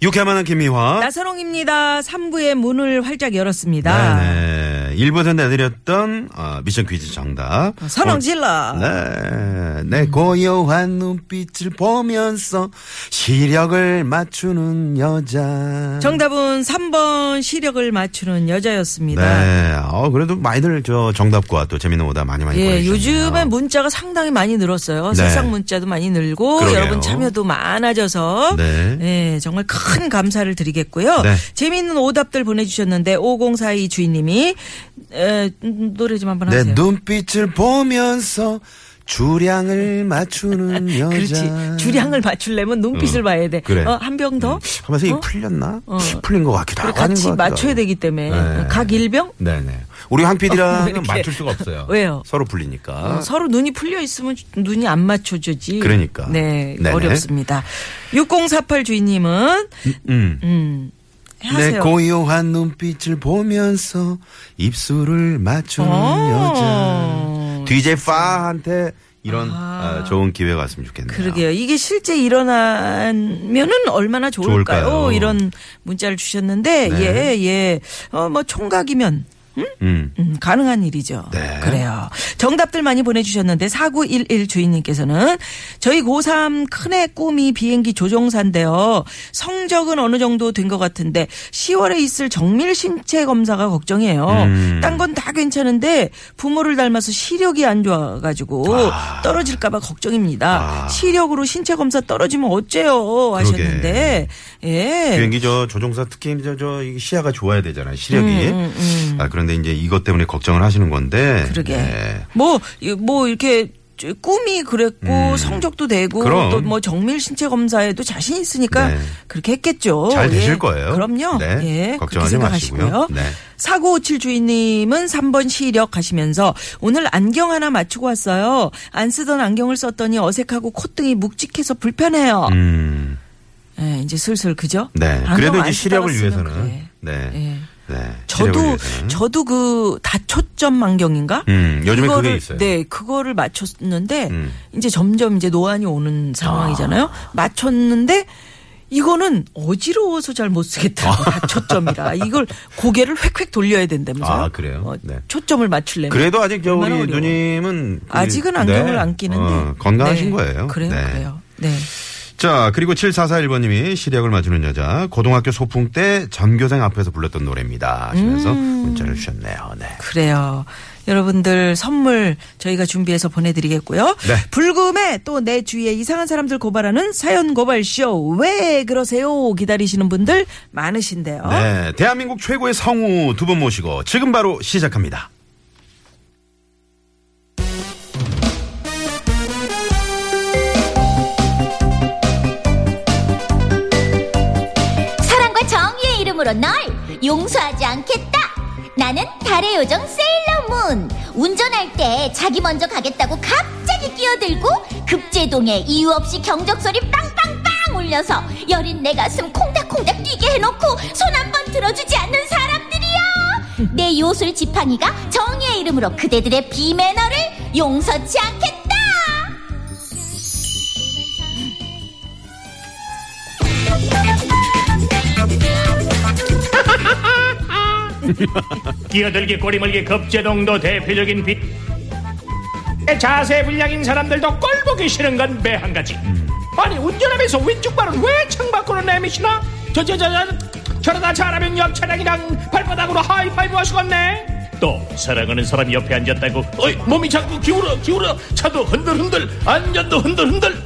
유쾌한 만한 김미화. 나선홍입니다. 3부의 문을 활짝 열었습니다. 네네. 1부에서 내드렸던 어, 미션 퀴즈 정답. 선홍 질러. 네. 내 고요한 눈빛을 보면서 시력을 맞추는 여자. 정답은 3번 시력을 맞추는 여자였습니다. 네. 어, 그래도 많이들 저 정답과 또 재밌는 오다 많이 많이 예, 보내주셨네요. 요즘에 문자가 상당히 많이 늘었어요. 네. 세상 문자도 많이 늘고 그러게요. 여러분 참여도 많아져서 네. 예, 정말 큰 감사를 드리겠고요. 네. 재미있는 오답들 보내주셨는데 5042 주인님이 에, 음, 노래 좀 한번 내 하세요. 눈빛을 보면서 주량을 맞추는 여자. 그렇지. 주량을 맞추려면 눈빛을 어, 봐야 돼. 그래. 어, 한 병 더? 하면서 이게 어? 풀렸나? 어. 풀린 것 같기도 하고 같이 맞춰야. 되기 때문에 네. 각 일병? 네네. 우리 황 PD랑은 어. 맞출 수가 없어요. 왜요? 서로 풀리니까. 어, 서로 눈이 풀려 있으면 눈이 안 맞춰주지. 그러니까. 네, 네네. 어렵습니다. 6048 주인님은 음. 음, 내 하세요. 고요한 눈빛을 보면서 입술을 맞추는 어. 여자. DJ 파한테 이런 아. 어, 좋은 기회가 왔으면 좋겠네요. 그러게요. 이게 실제 일어나면은 얼마나 좋을까요? 좋을까요? 이런 문자를 주셨는데, 네. 예, 예. 어, 뭐, 총각이면, 음. 음, 가능한 일이죠. 네. 그래요. 정답들 많이 보내주셨는데 4911 주인님께서는 저희 고3 큰애 꿈이 비행기 조종사인데요. 성적은 어느 정도 된 것 같은데 10월에 있을 정밀 신체 검사가 걱정이에요. 음. 딴건 다 괜찮은데 부모를 닮아서 시력이 안 좋아가지고 아. 떨어질까봐 걱정입니다. 아. 시력으로 신체 검사 떨어지면 어째요 하셨는데 예. 비행기 저 조종사 특히 저, 저 시야가 좋아야 되잖아요. 시력이. 음, 아, 그런 데 이제 이것 때문에 걱정을 하시는 건데. 그러게. 네. 뭐, 이- 뭐, 이렇게 저- 꿈이 그랬고 성적도 되고 음. 또뭐 정밀 신체 검사에도 자신 있으니까 네. 그렇게 했겠죠. 잘 되실 예. 거예요. 그럼요. 네. 예. 걱정하지 마시고요. 네. 4957 주인님은 3번 시력 하시면서 오늘 안경 하나 맞추고 왔어요. 안 쓰던 안경을 썼더니 어색하고 콧등이 묵직해서 불편해요. 음. 예, 이제 슬슬 그죠? 네. 그래도 안 이제 시력을 위해서는. 그래. 네. 예. 네. 저도 위해서는. 저도 그 다초점 안경인가? 음, 요즘에 그게 그거를, 있어요. 네, 그거를 맞췄는데 음. 이제 점점 이제 노안이 오는 상황이잖아요. 맞췄는데 이거는 어지러워서 잘 못 쓰겠더라고 다초점이라 이걸 고개를 획획 돌려야 된다면서. 아, 그래요? 네. 초점을 맞추려면. 그래도 아직 저 우리. 누님은 그- 아직은 안경을 네. 안 끼는데 어, 건강하신 네. 거예요. 그래요, 네. 그래요. 네. 자, 그리고 7441번님이 시력을 맞추는 여자, 고등학교 소풍 때 전교생 앞에서 불렀던 노래입니다. 하시면서 음. 문자를 주셨네요. 네. 그래요. 여러분들 선물 저희가 준비해서 보내드리겠고요. 네. 불금에 또 내 주위에 이상한 사람들 고발하는 사연 고발 쇼 왜 그러세요 기다리시는 분들 많으신데요. 네. 대한민국 최고의 성우 두 분 모시고 지금 바로 시작합니다. 이름으로 널 용서하지 않겠다. 나는 달의 요정 세일러문. 운전할 때 자기 먼저 가겠다고 갑자기 끼어들고 급제동에 이유 없이 경적 소리 빵빵빵 울려서 여린 내 가슴 콩닥콩닥 뛰게 해놓고 손 한 번 들어주지 않는 사람들이야. 내 요술 지팡이가 정의의 이름으로 그대들의 비매너를 용서치 않겠다. 끼어들기 꼬리멀기 급제동도 대표적인 빛. 자세 불량인 사람들도 꼴 보기 싫은 건 매 한 가지. 아니 운전하면서 왼쪽 발은 왜 창밖으로 내미시나? 저저저저 저러다 잘하면 옆 차량이랑 발바닥으로 하이파이브 하시겠네? 또 사랑하는 사람이 옆에 앉았다고 어이 몸이 자꾸 기울어 기울어. 차도 흔들흔들 안전도 흔들흔들.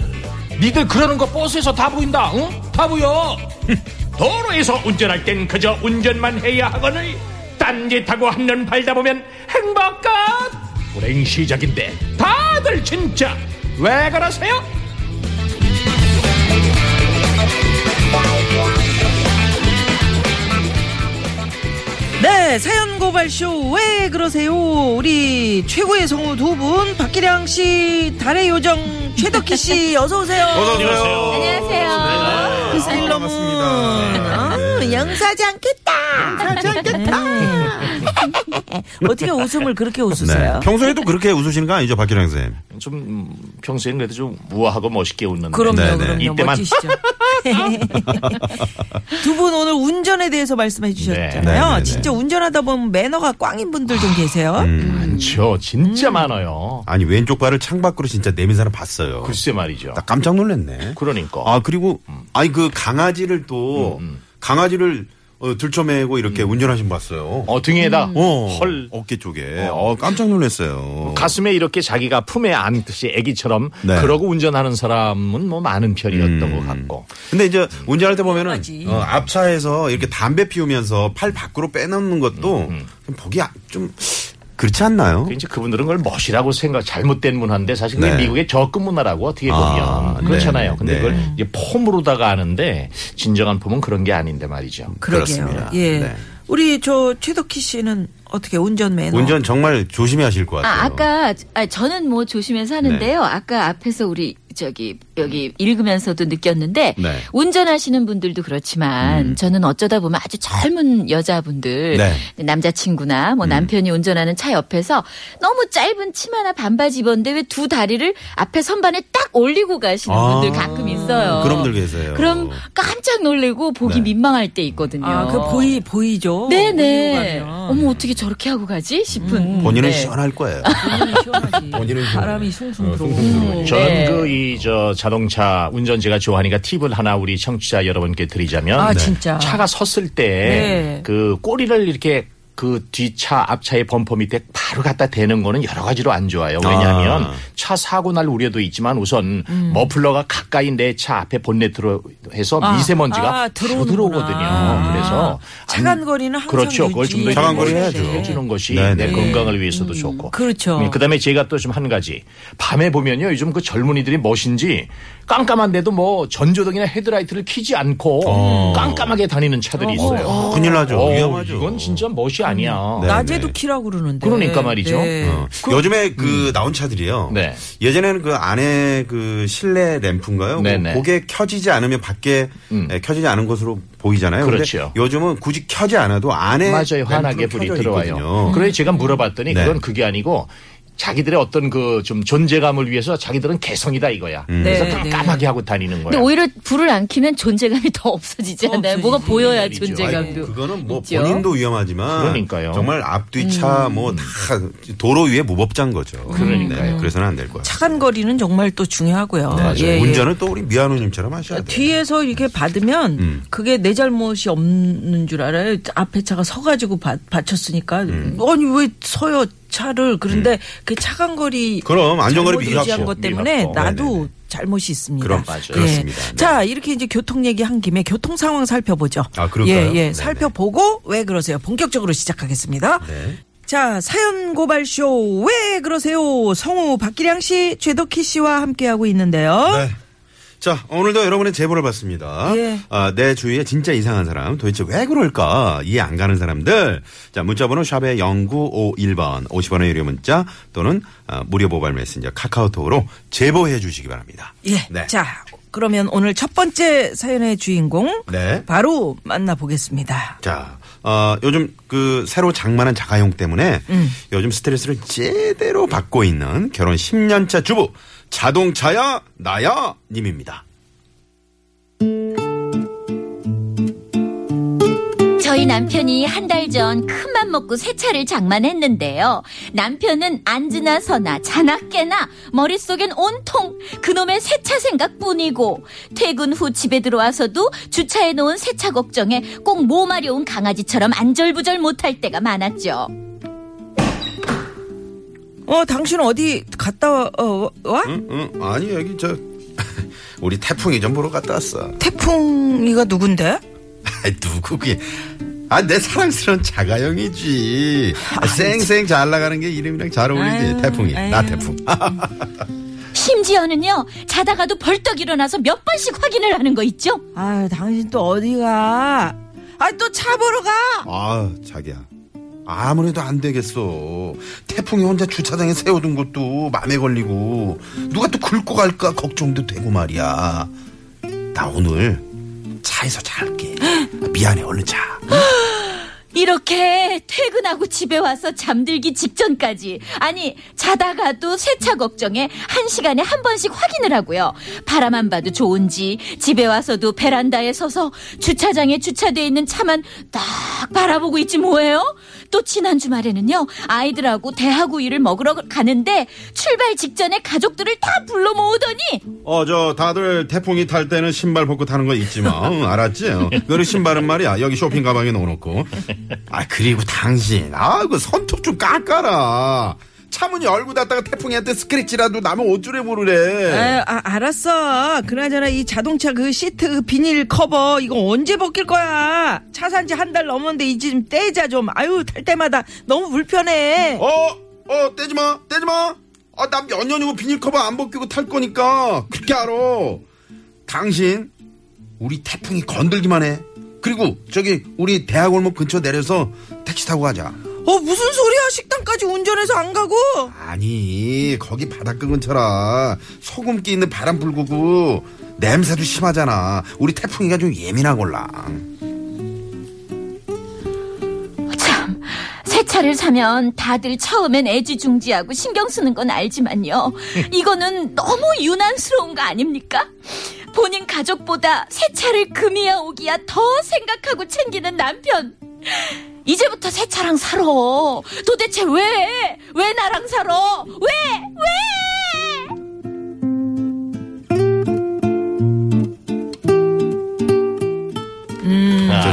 니들 그러는 거 버스에서 다 보인다 응? 다 보여. 도로에서 운전할 땐 그저 운전만 해야 하거늘 딴짓하고 한눈 팔다 보면 행복감 불행 시작인데 다들 진짜 왜 그러세요? 네, 사연 고발쇼 왜 그러세요? 우리 최고의 성우 두 분 박기량 씨, 달의 요정 최덕희 씨 어서 오세요. 어서 오세요. 안녕하세요. 네. 사일러문. 반갑습니다. 아, 영사지 않겠다. 영사지 않겠다. 어떻게 웃음을 그렇게 웃으세요? 네. 평소에도 그렇게 웃으시는 거 아니죠, 박기량 선생님? 좀 음, 평소엔 그래도 좀 우아하고 멋있게 웃는데. 그럼요, 네, 네. 그럼요. 이때만- 멋지시죠. 두 분 오늘 운전에 대해서 말씀해 주셨잖아요. 네. 진짜 운전하다 보면 매너가 꽝인 분들 좀 계세요. 많죠. 진짜 음. 많아요. 아니, 왼쪽 발을 창밖으로 진짜 내민 사람 봤어요. 글쎄 말이죠. 나 깜짝 놀랐네. 그러니까. 아, 그리고, 아니, 그 강아지를 또, 강아지를 어, 들쳐매고 이렇게 운전하신 분 봤어요. 어, 등에다 어, 헐 어깨 쪽에. 어, 깜짝 놀랐어요. 가슴에 이렇게 자기가 품에 안듯이 아기처럼 네. 그러고 운전하는 사람은 뭐 많은 편이었던 음. 것 같고. 근데 이제 운전할 때 보면은 위험하지. 어, 앞차에서 이렇게 담배 피우면서 팔 밖으로 빼놓는 것도 음, 좀 보기 아- 좀 그렇지 않나요? 이제 그분들은 그걸 멋이라고 생각 잘못된 문화인데 사실 그게 네. 미국의 적금 문화라고 어떻게 아, 보면 그렇잖아요. 네, 근데 네. 그걸 이제 폼으로다가 하는데 진정한 폼은 그런 게 아닌데 말이죠. 그러게요. 그렇습니다. 예. 네. 우리 저 최덕희 씨는 어떻게 운전 매너? 운전 정말 조심히 하실 것 같아요. 아, 아까 아, 저는 뭐 조심해서 하는데요. 네. 아까 앞에서 우리 저기 여기 읽으면서도 느꼈는데 네. 운전하시는 분들도 그렇지만 저는 어쩌다 보면 아주 젊은 여자분들 네. 남자친구나 뭐 남편이 운전하는 차 옆에서 너무 짧은 치마나 반바지 입었는데 왜 두 다리를 앞에 선반에 딱 올리고 가시는 아, 분들 가끔 있어요. 그런 분들 계세요. 그럼 깜짝 놀래고 보기 네. 민망할 때 있거든요. 아, 그 보이 보이죠. 네네. 어머 어떻게 저렇게 하고 가지 싶은. 본인은 네. 시원할 거예요. 본인은 시원하지. 본인은. 바람이 숭숭 어, 들어오고. 저는 네. 그이 저 자동차 운전 제가 좋아하니까 팁을 하나 우리 청취자 여러분께 드리자면 아 네. 진짜. 차가 섰을 때 네. 그 꼬리를 이렇게 그 뒤차 앞차의 범퍼 밑에 바로 갖다 대는 거는 여러 가지로 안 좋아요. 왜냐하면 아. 차 사고 날 우려도 있지만 우선 머플러가 가까이 내 차 앞에 본네트로 해서 아, 미세먼지가 아. 들어오거든요. 아. 그래서 차간 거리는 항상 그렇죠. 그걸 유지. 좀더 차간 거리 해야죠. 해주는 것이 네, 내 네. 건강을 위해서도 좋고. 그렇죠. 음, 그다음에 제가 또 좀 한 가지 밤에 보면요 요즘 그 젊은이들이 멋인지 깜깜한데도 뭐 전조등이나 헤드라이트를 켜지 않고 깜깜하게 다니는 차들이 있어요. 어, 큰일 나죠. 어, 위험하죠. 이건 진짜 멋이 아니야. 네. 낮에도 키라고 그러는데. 그러니까 말이죠. 네. 어. 요즘에 그 나온 차들이요. 네. 예전에는 그 안에 그 실내 램프인가요? 네네. 그게 켜지지 않으면 밖에 음. 에, 켜지지 않은 것으로 보이잖아요. 그렇죠. 요즘은 굳이 켜지 않아도 안에 맞아요. 환하게 불이 들어와요. 그래서 제가 물어봤더니 네. 그건 그게 아니고 자기들의 어떤 그 좀 존재감을 위해서 자기들은 개성이다 이거야. 음. 그래서 네, 깜깜하게 하고 다니는 거야. 근데 오히려 불을 안 켜면 존재감이 더 없어지지 더 않나요? 없어지지. 뭐가 보여야 말이죠. 존재감도. 그거는 뭐 있죠. 본인도 위험하지만 그러니까요. 정말 앞뒤 차 뭐다 도로 위에 무법자인 거죠. 그러니까요. 네, 그래서는 안 될 거예요. 차간 거리는 정말 또 중요하고요. 네, 예, 예. 운전은 또 우리 미아노님처럼 하셔야 돼요. 뒤에서 이렇게 받으면 음. 그게 내 잘못이 없는 줄 알아요. 앞에 차가 서가지고 받, 받쳤으니까 음. 아니 왜 서요 차를 그런데 그 차간 거리 그럼 안전거리 유지한. 것 때문에 미확보. 나도 네네네. 잘못이 있습니다. 그럼 맞아요. 예. 그렇습니다. 네. 자 이렇게 이제 교통 얘기 한 김에 교통 상황 살펴보죠. 아, 그럴까요? 예, 예. 네네. 살펴보고 왜 그러세요? 본격적으로 시작하겠습니다. 네. 자, 사연 고발 쇼 왜 그러세요? 성우 박기량 씨, 최덕희 씨와 함께하고 있는데요. 네. 자, 오늘도 여러분의 제보를 받습니다. 예. 아, 내 주위에 진짜 이상한 사람, 도대체 왜 그럴까? 이해 안 가는 사람들. 자, 문자번호 샵의 0951번, 50원의 유료 문자 또는 아, 무료 모바일 메신저 카카오톡으로 제보해 주시기 바랍니다. 예. 네. 자, 그러면 오늘 첫 번째 사연의 주인공 네. 바로 만나보겠습니다. 자, 어, 요즘 그 새로 장만한 자가용 때문에 음. 요즘 스트레스를 제대로 받고 있는 결혼 10년차 주부 자동차야 나야 님입니다. 저희 남편이 한 달 전 큰맘 먹고 새 차를 장만했는데요. 남편은 앉으나 서나 자나 깨나 머릿속엔 온통 그놈의 새 차 생각뿐이고 퇴근 후 집에 들어와서도 주차해 놓은 새 차 걱정에 꼭 모마려운 강아지처럼 안절부절 못할 때가 많았죠. 어, 당신 어디 갔다 와? 어, 와? 응? 응? 아니, 여기 저, 우리 태풍이 좀 보러 갔다 왔어. 태풍이가 누군데? 아이, 누구 그게. 아, 내 사랑스러운 자가용이지. 아, 쌩쌩 잘 나가는 게 이름이랑 잘 어울리지. 아유, 태풍이. 나 아유. 태풍. 심지어는요 자다가도 벌떡 일어나서 몇 번씩 확인을 하는 거 있죠. 아, 당신 또 어디 가? 아, 또 차 보러 가? 아, 자기야. 아무래도 안 되겠어. 태풍이 혼자 주차장에 세워둔 것도 맘에 걸리고 누가 또 긁고 갈까 걱정도 되고 말이야. 나 오늘 차에서 잘게. 미안해 얼른 자. 이렇게 퇴근하고 집에 와서 잠들기 직전까지 아니 자다가도 세차 걱정에 한 시간에 한 번씩 확인을 하고요 바라만 봐도 좋은지 집에 와서도 베란다에 서서 주차장에 주차돼 있는 차만 딱 바라보고 있지 뭐예요 또 지난 주말에는요 아이들하고 대하구이를 먹으러 가는데 출발 직전에 가족들을 다 불러 모으더니 어, 저, 다들 태풍이 탈 때는 신발 벗고 타는 거 잊지 마. 응, 알았지? 어. 그리고 신발은 말이야. 여기 쇼핑 가방에 넣어놓고. 아, 그리고 당신. 아, 그 손톱 좀 깎아라. 차문이 열고 닫다가 태풍이한테 스크래치라도 나면 어쩌래 모르래. 아, 아, 알았어. 그나저나 이 자동차 그 시트 그 비닐 커버 이거 언제 벗길 거야? 차 산 지 한 달 넘었는데 이제 좀 떼자 좀. 아유 탈 때마다 너무 불편해. 어, 어, 떼지 마, 떼지 마. 아, 난몇 년이고 비닐 커버 안 벗기고 탈 거니까. 그렇게 알아. 당신, 우리 태풍이 건들기만 해. 그리고 저기 우리 대학골목 근처 내려서 택시 타고 가자. 어 무슨 소리야? 식당까지 운전해서 안 가고? 아니 거기 바닷가 근처라 소금기 있는 바람 불고고 냄새도 심하잖아 우리 태풍이가 좀 예민하골라 참, 새 차를 사면 다들 처음엔 애지중지하고 신경 쓰는 건 알지만요. 이거는 너무 유난스러운 거 아닙니까? 본인 가족보다 새 차를 금이야 오기야 더 생각하고 챙기는 남편. 이제부터 새 차랑 살아. 도대체 왜? 왜 나랑 살아? 왜? 왜?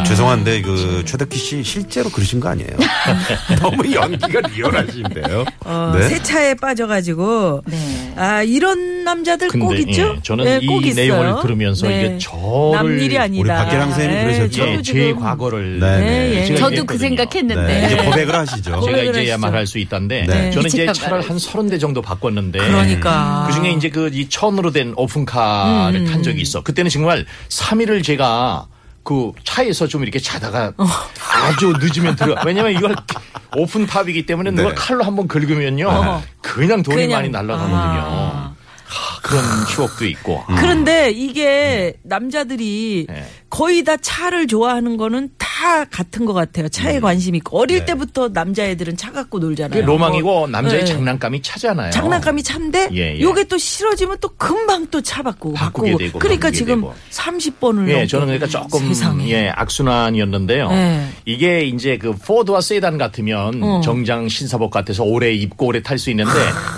저 죄송한데 그 최덕희 씨 실제로 그러신 거 아니에요? 너무 연기가 리얼하신데요 어, 네. 세차에 빠져가지고 네. 아 이런 남자들 근데, 꼭 있죠? 예, 저는 네, 이꼭 있어요. 내용을 들으면서 이게 저를 남 일이 아니다. 우리 박계랑 선생님이 예, 그러셨죠? 저도 예, 제 지금 과거를 네, 네. 예, 예. 제가 저도 그 얘기했거든요. 생각했는데. 네, 이제 고백을 하시죠 제가 고백을 이제야 하시죠. 말할 수 있다는데 네. 저는 이제 차를 한 서른 대 정도 바꿨는데 그러니까. 그 중에 이제 그이 처음으로 된 오픈카를 탄 적이 있어. 그때는 정말 3일을 제가 그 차에서 좀 이렇게 자다가 아주 늦으면 들어. 왜냐면 이걸 오픈탑이기 때문에 누가 네. 칼로 한번 긁으면요. 그냥 돈이 그냥. 많이 날라가거든요. 아. 하, 그런 추억도 있고. 그런데 이게 남자들이 네. 거의 다 차를 좋아하는 거는 다 같은 것 같아요. 차에 관심 있고 어릴 네. 때부터 남자애들은 차 갖고 놀잖아요. 로망이고 남자의 네. 장난감이 차잖아요. 장난감이 차인데 예, 예. 요게 또 싫어지면 또 금방 또차 바꾸고 바꾸게 바꾸고. 되고, 그러니까 지금 되고. 30번을 예, 저는 그러니까 조금 세상에. 예 악순환이었는데요. 네. 이게 이제 그 four door 세단 같으면 어. 정장 신사복 같아서 오래 입고 오래 탈 수 있는데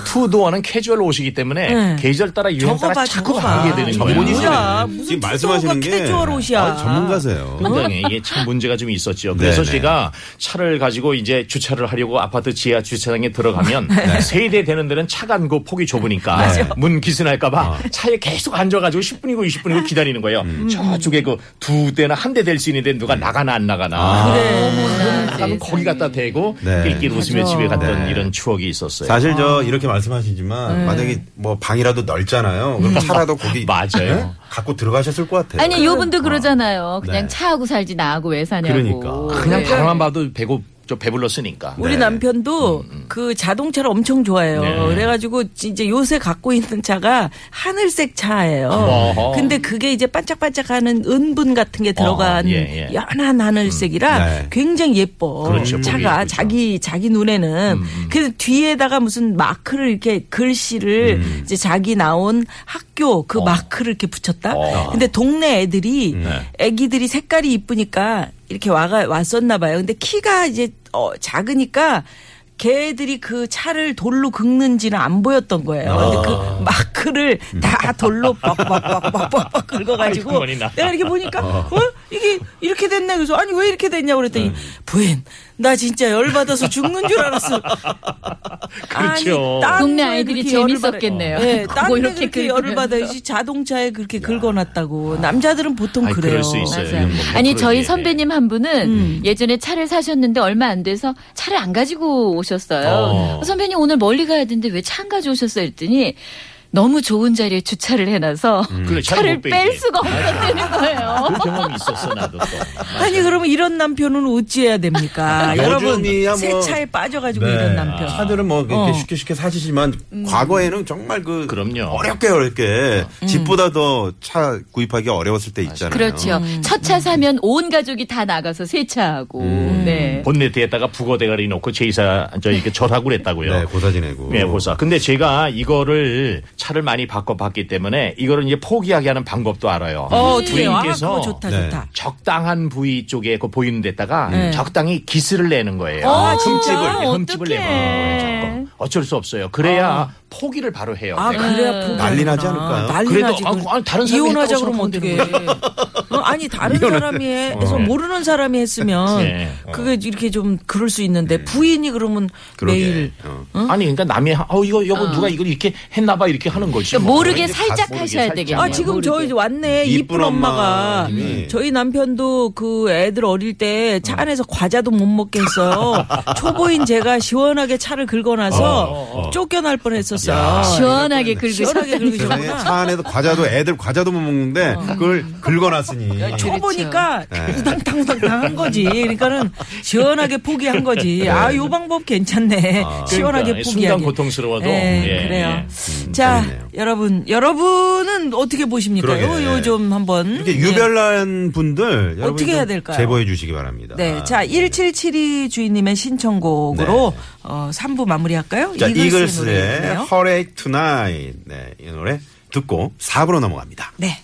two door는 캐주얼 옷이기 때문에 네. 계절 따라 유행 따라 봐, 자꾸. 바뀌게 되는 이거 거예요. 뭐야? 무슨 지금 말씀하시는 게 캐주얼 옷이야. 아, 전문가세요 현장에 이게 참 문제가 좀 있었죠. 그래서 네네. 제가 차를 가지고 이제 주차를 하려고 아파트 지하 주차장에 들어가면 세대 되는 데는 차간고 폭이 좁으니까 문 기스날까봐 차에 계속 앉아가지고 10분이고 20분이고 기다리는 거예요. 저쪽에 그 두 대나 한 대 될 수 있는데 누가 나가나 안 나가나. 그럼 나가면 거기 갖다 대고 네. 낄낄 웃으며 집에 갔던 네. 이런 추억이 있었어요. 사실 저 이렇게 말씀하시지만 만약에 뭐 방이라도 넓잖아요 그럼 차라도 거기 맞아요. 네? 갖고 들어가셨을 것 같아요 아니, 요분도 그러잖아요. 그냥 네. 차하고 살지 나하고 왜 사냐고. 그러니까. 그냥 네. 바라만 봐도 배고 저 배불렀으니까. 우리 네. 남편도 그 자동차를 엄청 좋아해요. 네. 그래가지고 이제 요새 갖고 있는 차가 하늘색 차예요. 어허. 근데 그게 이제 반짝반짝하는 은분 같은 게 들어간 어, 예, 예. 연한 하늘색이라 음, 네. 굉장히 예뻐. 그렇죠, 차가. 자기 자기 눈에는 음, 그래서 뒤에다가 무슨 마크를 이렇게 글씨를 음. 이제 자기 나온 학교 그 마크를 이렇게 붙였다. 어. 근데 동네 애들이 네. 애기들이 색깔이 이쁘니까 이렇게 와가 왔었나 봐요. 근데 키가 이제 어 작으니까 걔들이 그 차를 돌로 긁는지는 안 보였던 거예요. 근데 그 마크를 다 돌로 빡빡빡빡빡 긁어가지고 아이고. 내가 이렇게 보니까 어 이게 이렇게 됐네 그래서 아니 왜 이렇게 됐냐 그랬더니 부인 나 진짜 열받아서 죽는 줄 알았어. 그렇죠. 딴 동네 아이들이 재밌었겠네요. 받아- 네, 그거 딴데 이렇게 그렇게 열을 긁으면서. 받아야지 자동차에 그렇게 긁어놨다고. 남자들은 보통 아이, 그래요. 그럴 수 있어요. 맞아요. 이건 뭐 아니. 저희 선배님 한 분은 음. 예전에 차를 사셨는데 얼마 안 돼서 차를 안 가지고 오셨 어요. 어. 선배님 오늘 멀리 가야 되는데 왜 차안 가져오셨어요? 했더니 너무 좋은 자리에 주차를 해놔서 그래, 차를. 뺄 수가 없었다는 거예요. 그 경험이 있었어 나도 또. 아니 그러면 이런 남편은 어찌해야 됩니까? 여러분 요즘이야 새 뭐- 차에 빠져가지고 네. 이런 남편. 차들은 뭐 이렇게 어. 쉽게 쉽게 사시지만 과거에는 정말 그 그럼요. 어렵게 어렵게 집보다 더 차 구입하기 어려웠을 때 있잖아요. 그렇죠. 첫 차 사면 온 가족이 다 나가서 세차하고. 네. 본네트에다가 북어 대가리 놓고 제이사 저 이렇게 절하고 그랬다고요. 네, 고사 지내고. 네, 보사. 근데 제가 이거를 차를 많이 바꿔봤기 때문에 이거를 이제 포기하게 하는 방법도 알아요. 어 어떻게 요 아, 부인께서 그거 좋다 네. 좋다. 적당한 부위 쪽에 그 보이는 데다가 네. 적당히 기스를 내는 거예요. 아? 흠집을 흠집을 어떡해. 내는 거예요. 자꾸. 어쩔 수 없어요. 그래야 포기를 바로 해요. 아 내가. 그래야 포기 난리 나지 않을까요? 난리 그래도 나지. 아, 다른 사람이 이혼하자 그러면 어떡해. 어, 아니 다른 사람이 해서 어. 모르는 사람이 했으면 네. 그게 이렇게 좀 그럴 수 있는데 부인이 그러면 그러게. 매일 어. 아니 그러니까 남이 하- 어 이거 여보 누가 이걸 이렇게 했나봐 이렇게 하는 거지. 그러니까 뭐. 모르게 살짝 모르게 하셔야 살짝. 되겠네요. 아 지금 모르게. 저희 왔네 이쁜 엄마가 엄마님이. 저희 남편도 그 애들 어릴 때 차 안에서 과자도 못 먹게 했어요. 초보인 제가 시원하게 차를 긁어놔서 쫓겨날 뻔했었어요. 야. 시원하게 시원하게. 세상에 긁으셨구나. 차 안에도 과자도 애들 과자도 못 먹는데 그걸 긁어놨으니. 초보니까 네. 우당탕우당 당한 거지. 그러니까는 시원하게 포기한 거지. 아, 요 방법 괜찮네. 시원하게 그러니까 포기하기. 순간 고통스러워도. 예, 예, 그래요. 예. 자, 재밌네요. 여러분, 여러분은 어떻게 보십니까? 그러게. 요, 요 좀 한번. 이렇게 예. 유별난 분들 어떻게 좀 해야 될까요? 제보해 주시기 바랍니다. 네. 자, 1772 주인님의 신청곡으로 네. 어, 3부 마무리할까요? 자, 이글스의 이글스의. Heartache Tonight. 네, 이 노래 듣고 4부로 넘어갑니다. 네.